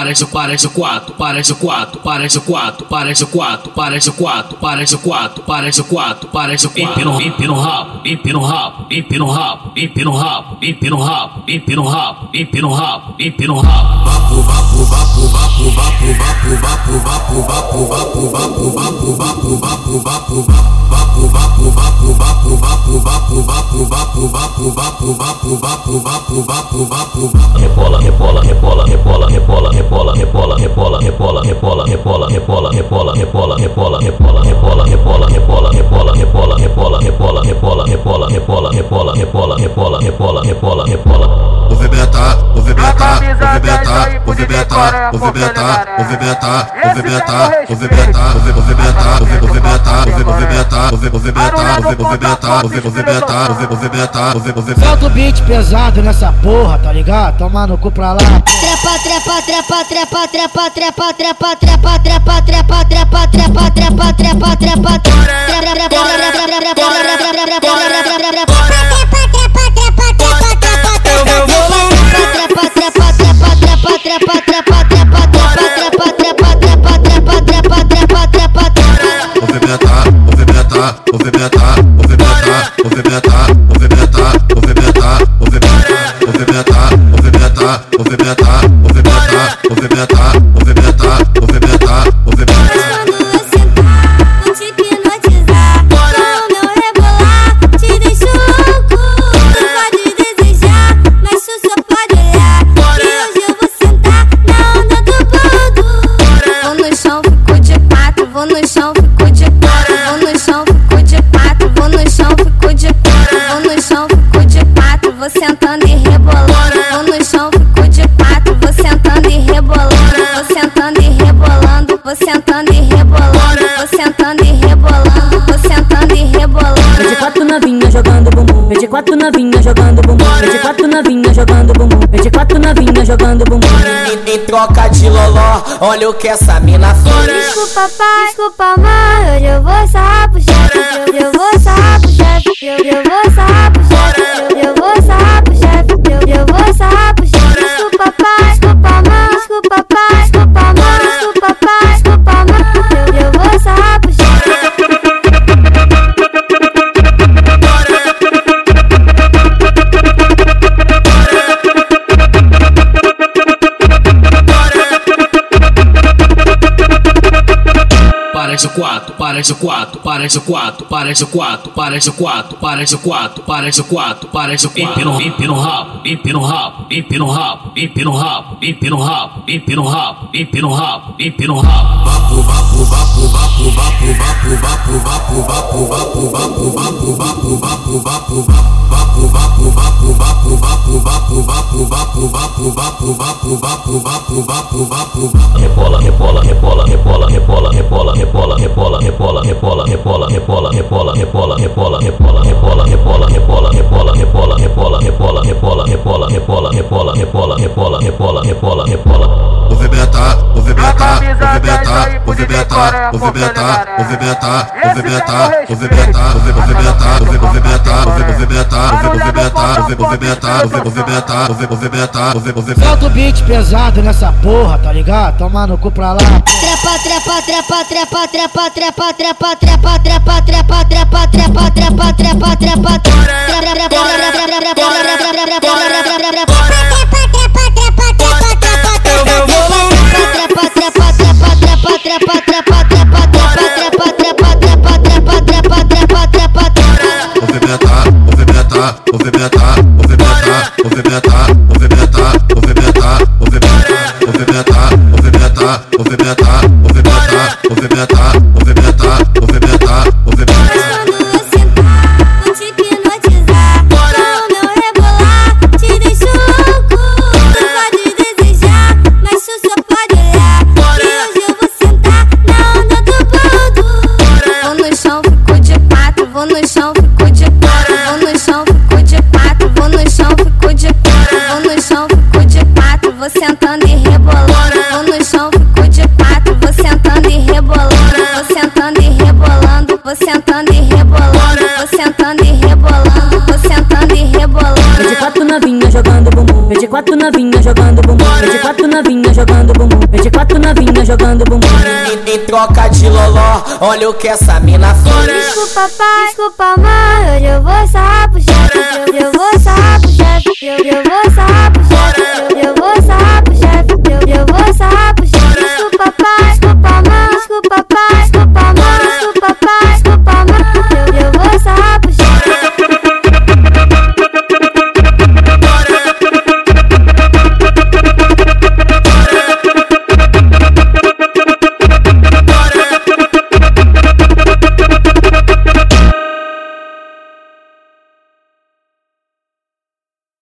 parece parece quatro, parece quatro, parece quatro, parece quatro, parece quatro, parece quatro, parece quatro, parece quatro. Empina o rabo, empina o rabo, empina o rabo, empina o rabo, empina o rabo, empina o rabo, empina o rabo, empina o rabo. Rebola, rebola, rebola, rebola, rebola, rebola, rebola, rebola, rebola, rebola, rebola, rebola, rebola, rebola, rebola, movimentar, movimentar, movimentar, movimentar, movimentar, movimentar, movimentar, movimentar, movimentar, movimentar, movimentar, movimentar, movimentar, movimentar. Solta o beat pesado nessa porra, tá ligado? Toma no cu pra lá. Trepa, trepa, trepa, trepa, trepa, trepa, trepa, trepa, trepa, trepa, trepa, trepa, trepa, trepa, trepa, movimentar, movimentar, movimentar, sentando e rebolando. Vou sentando e rebolando. Vou sentando e rebolando. Vou sentando e rebolando. Vem de quatro novinha jogando bumbum. Vem de quatro novinha jogando bumbum. Vem de quatro novinha jogando bumbum. Vem de quatro novinha jogando bumbum. Em, em troca de loló, olha o que essa mina fez. Desculpa, pai, desculpa, mãe. Hoje eu vou sarrar pro chefe. Hoje eu vou sarrar pro chefe. Hoje eu vou sarrar pro chefe. Hoje eu vou sarrar pro chefe. Hoje eu vou sarrar quatro, parece o quatro, parece o quatro, parece o quatro, parece o quatro, parece o quatro, parece o quatro, parece quatro. Empina o rabo, empina o rabo, empina o rabo, empina o rabo, empina o rabo, empina o rabo, empina o rabo, empina o rabo. Rebola, rebola, rebola, rebola, rebola, rebola, rebola, rebola, rebola, rebola, rebola, rebola, rebola, rebola, rebola, rebola, rebola, movimentar, movimentar, movimentar, movimentar, movimentar, movimentar, movimentar, movimentar, movimentar, movimentar, movimentar, movimentar, movimentar. Solta o beat pesado nessa porra, tá ligado? Toma no cu pra lá. Trepa, trepa, trepa, trepa, trepa, trepa, trepa, trepa, trepa, trepa, trepa, trepa, trepa, trepa, trepa, Movimentar, Quando eu sentar, vou te hipnotizar. Com o meu rebolar, te deixo louco. Tu pode desejar, mas tu só pode olhar. Que hoje eu vou sentar na onda do boldo. Vou no chão, fico de quatro. Vou no chão, fico de Vou sentando e rebolando. Vou no chão, fico de quatro. Vou sentando e rebolando. Vou sentando e rebolando. Vou sentando e rebolando. Vou sentando e rebolando. Vou sentando e rebolando. Vem de quatro novinha jogando bumbum. Vem de quatro novinha jogando bumbum. Vem de quatro novinha jogando bumbum. Vem quatro novinha jogando bumbum. Em, em troca de loló, olha o que essa mina faz. Desculpa pai, desculpa mãe, hoje eu vou sarrar pro